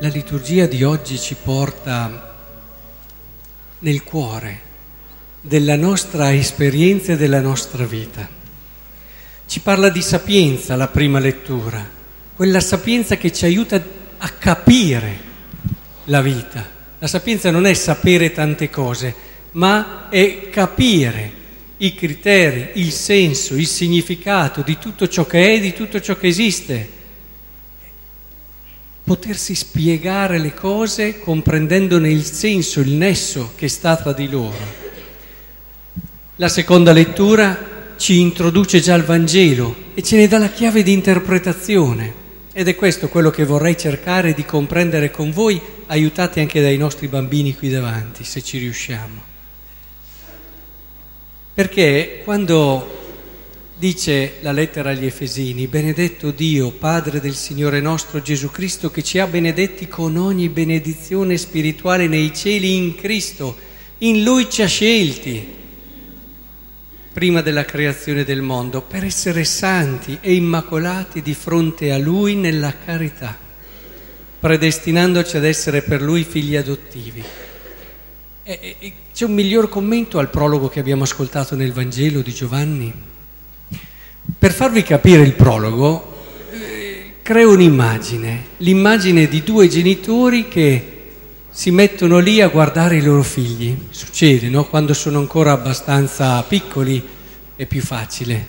La liturgia di oggi ci porta nel cuore della nostra esperienza e della nostra vita. Ci parla di sapienza la prima lettura, quella sapienza che ci aiuta a capire la vita. La sapienza non è sapere tante cose, ma è capire i criteri, il senso, il significato di tutto ciò che è, di tutto ciò che esiste potersi spiegare le cose comprendendone il senso, il nesso che sta tra di loro. La seconda lettura ci introduce già al Vangelo e ce ne dà la chiave di interpretazione ed è questo quello che vorrei cercare di comprendere con voi, aiutati anche dai nostri bambini qui davanti, se ci riusciamo. Perché quando Dice la lettera agli Efesini, benedetto Dio, Padre del Signore nostro Gesù Cristo, che ci ha benedetti con ogni benedizione spirituale nei cieli in Cristo. In Lui ci ha scelti, prima della creazione del mondo, per essere santi e immacolati di fronte a Lui nella carità, predestinandoci ad essere per Lui figli adottivi. E, e, c'è un miglior commento al prologo che abbiamo ascoltato nel Vangelo di Giovanni? Per farvi capire il prologo, eh, creo un'immagine, l'immagine di due genitori che si mettono lì a guardare i loro figli. Succede, no? Quando sono ancora abbastanza piccoli è più facile.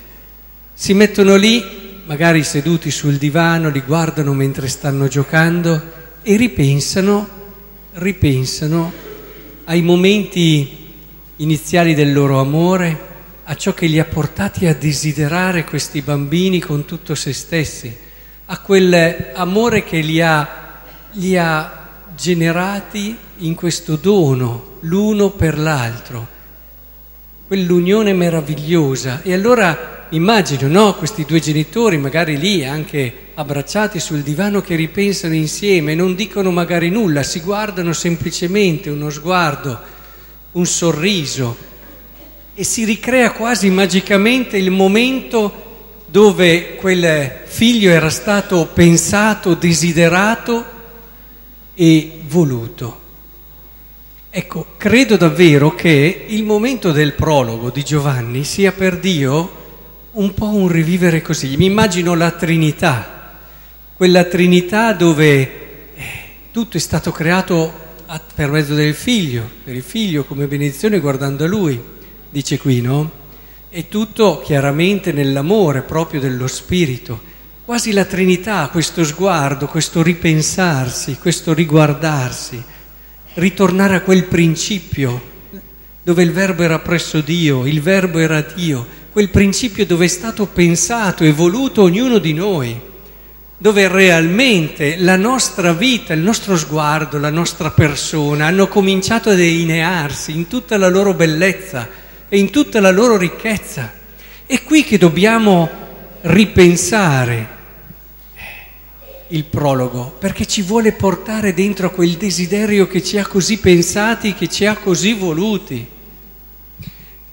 Si mettono lì, magari seduti sul divano, li guardano mentre stanno giocando e ripensano, ripensano ai momenti iniziali del loro amore, a ciò che li ha portati a desiderare questi bambini con tutto se stessi, a quell'amore che li ha, li ha generati in questo dono l'uno per l'altro, quell'unione meravigliosa. E allora immagino, no, questi due genitori magari lì anche abbracciati sul divano che ripensano insieme, non dicono magari nulla, si guardano semplicemente uno sguardo, un sorriso e si ricrea quasi magicamente il momento dove quel figlio era stato pensato, desiderato e voluto. Ecco, credo davvero che il momento del prologo di Giovanni sia per Dio un po' un rivivere così. Mi immagino la Trinità, quella Trinità dove eh, tutto è stato creato per mezzo del figlio, per il figlio come benedizione guardando a lui dice qui, no? È tutto chiaramente nell'amore proprio dello Spirito. Quasi la Trinità, questo sguardo, questo ripensarsi, questo riguardarsi, ritornare a quel principio dove il Verbo era presso Dio, il Verbo era Dio, quel principio dove è stato pensato e voluto ognuno di noi, dove realmente la nostra vita, il nostro sguardo, la nostra persona hanno cominciato a delinearsi in tutta la loro bellezza e in tutta la loro ricchezza. È qui che dobbiamo ripensare il prologo, perché ci vuole portare dentro quel desiderio che ci ha così pensati, che ci ha così voluti.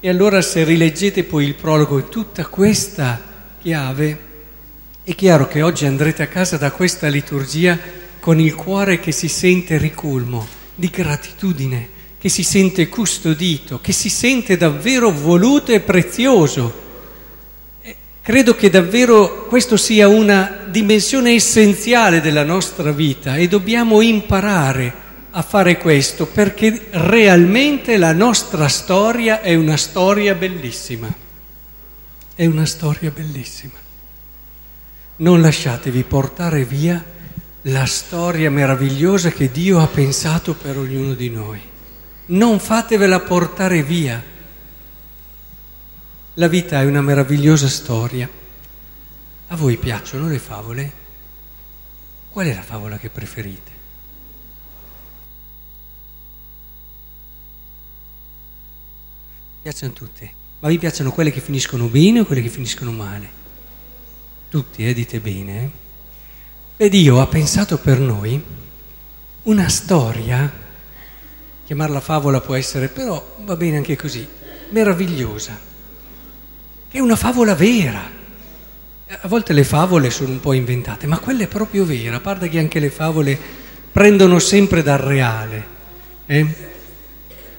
E allora se rileggete poi il prologo e tutta questa chiave, è chiaro che oggi andrete a casa da questa liturgia con il cuore che si sente riculmo di gratitudine che si sente custodito, che si sente davvero voluto e prezioso. Credo che davvero questo sia una dimensione essenziale della nostra vita e dobbiamo imparare a fare questo perché realmente la nostra storia è una storia bellissima. È una storia bellissima. Non lasciatevi portare via la storia meravigliosa che Dio ha pensato per ognuno di noi non fatevela portare via. La vita è una meravigliosa storia. A voi piacciono le favole? Qual è la favola che preferite? Piacciono tutte, ma vi piacciono quelle che finiscono bene o quelle che finiscono male? Tutti, eh, dite bene. Eh? E Dio ha pensato per noi una storia chiamarla favola può essere, però va bene anche così, meravigliosa, è una favola vera. A volte le favole sono un po' inventate, ma quella è proprio vera, a parte che anche le favole prendono sempre dal reale. Eh?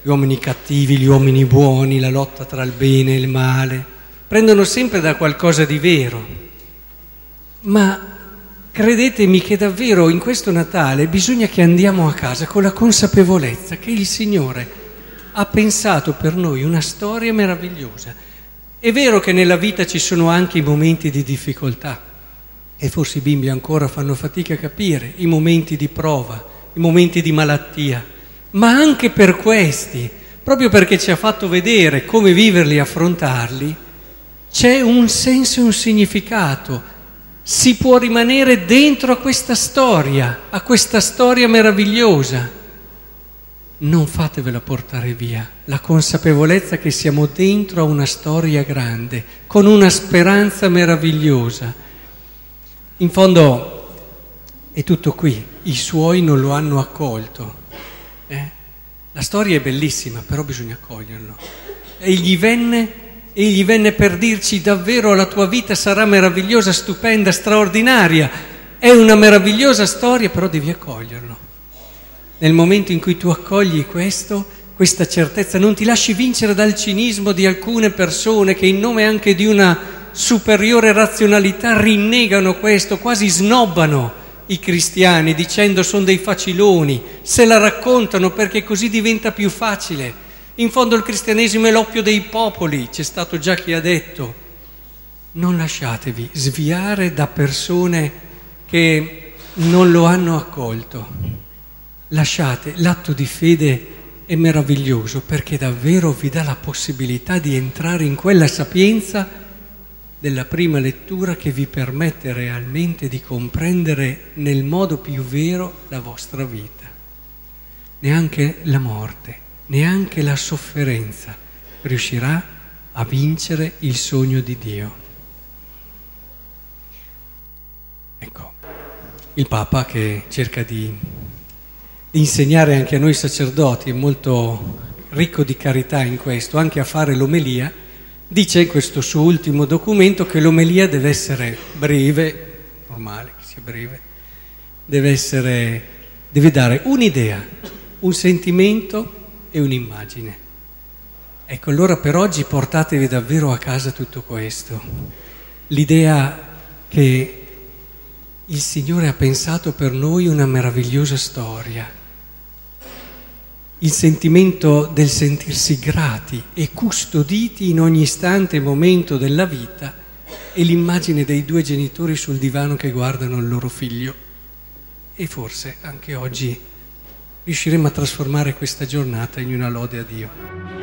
Gli uomini cattivi, gli uomini buoni, la lotta tra il bene e il male, prendono sempre da qualcosa di vero. Ma credetemi che davvero in questo Natale bisogna che andiamo a casa con la consapevolezza che il Signore ha pensato per noi una storia meravigliosa. È vero che nella vita ci sono anche i momenti di difficoltà e forse i bimbi ancora fanno fatica a capire i momenti di prova, i momenti di malattia, ma anche per questi, proprio perché ci ha fatto vedere come viverli e affrontarli, c'è un senso e un significato. Si può rimanere dentro a questa storia, a questa storia meravigliosa. Non fatevela portare via, la consapevolezza che siamo dentro a una storia grande, con una speranza meravigliosa in fondo è tutto qui, i suoi non lo hanno accolto. Eh? La storia è bellissima, però bisogna accoglierlo. Egli venne, egli venne per dirci davvero la tua vita sarà meravigliosa, stupenda, straordinaria. È una meravigliosa storia, però devi accoglierlo. Nel momento in cui tu accogli questo, questa certezza, non ti lasci vincere dal cinismo di alcune persone che in nome anche di una superiore razionalità rinnegano questo, quasi snobbano i cristiani dicendo sono dei faciloni, se la raccontano perché così diventa più facile. In fondo il cristianesimo è l'oppio dei popoli, c'è stato già chi ha detto. Non lasciatevi sviare da persone che non lo hanno accolto. Lasciate, l'atto di fede è meraviglioso perché davvero vi dà la possibilità di entrare in quella sapienza della prima lettura che vi permette realmente di comprendere nel modo più vero la vostra vita. Neanche la morte, neanche la sofferenza riuscirà a vincere il sogno di Dio. Ecco, il Papa che cerca di, di insegnare anche a noi sacerdoti, è molto ricco di carità in questo, anche a fare l'omelia, Dice in questo suo ultimo documento che l'omelia deve essere breve, normale che sia breve, deve, essere, deve dare un'idea, un sentimento e un'immagine. Ecco, allora per oggi portatevi davvero a casa tutto questo. L'idea che il Signore ha pensato per noi una meravigliosa storia il sentimento del sentirsi grati e custoditi in ogni istante e momento della vita e l'immagine dei due genitori sul divano che guardano il loro figlio. E forse anche oggi riusciremo a trasformare questa giornata in una lode a Dio.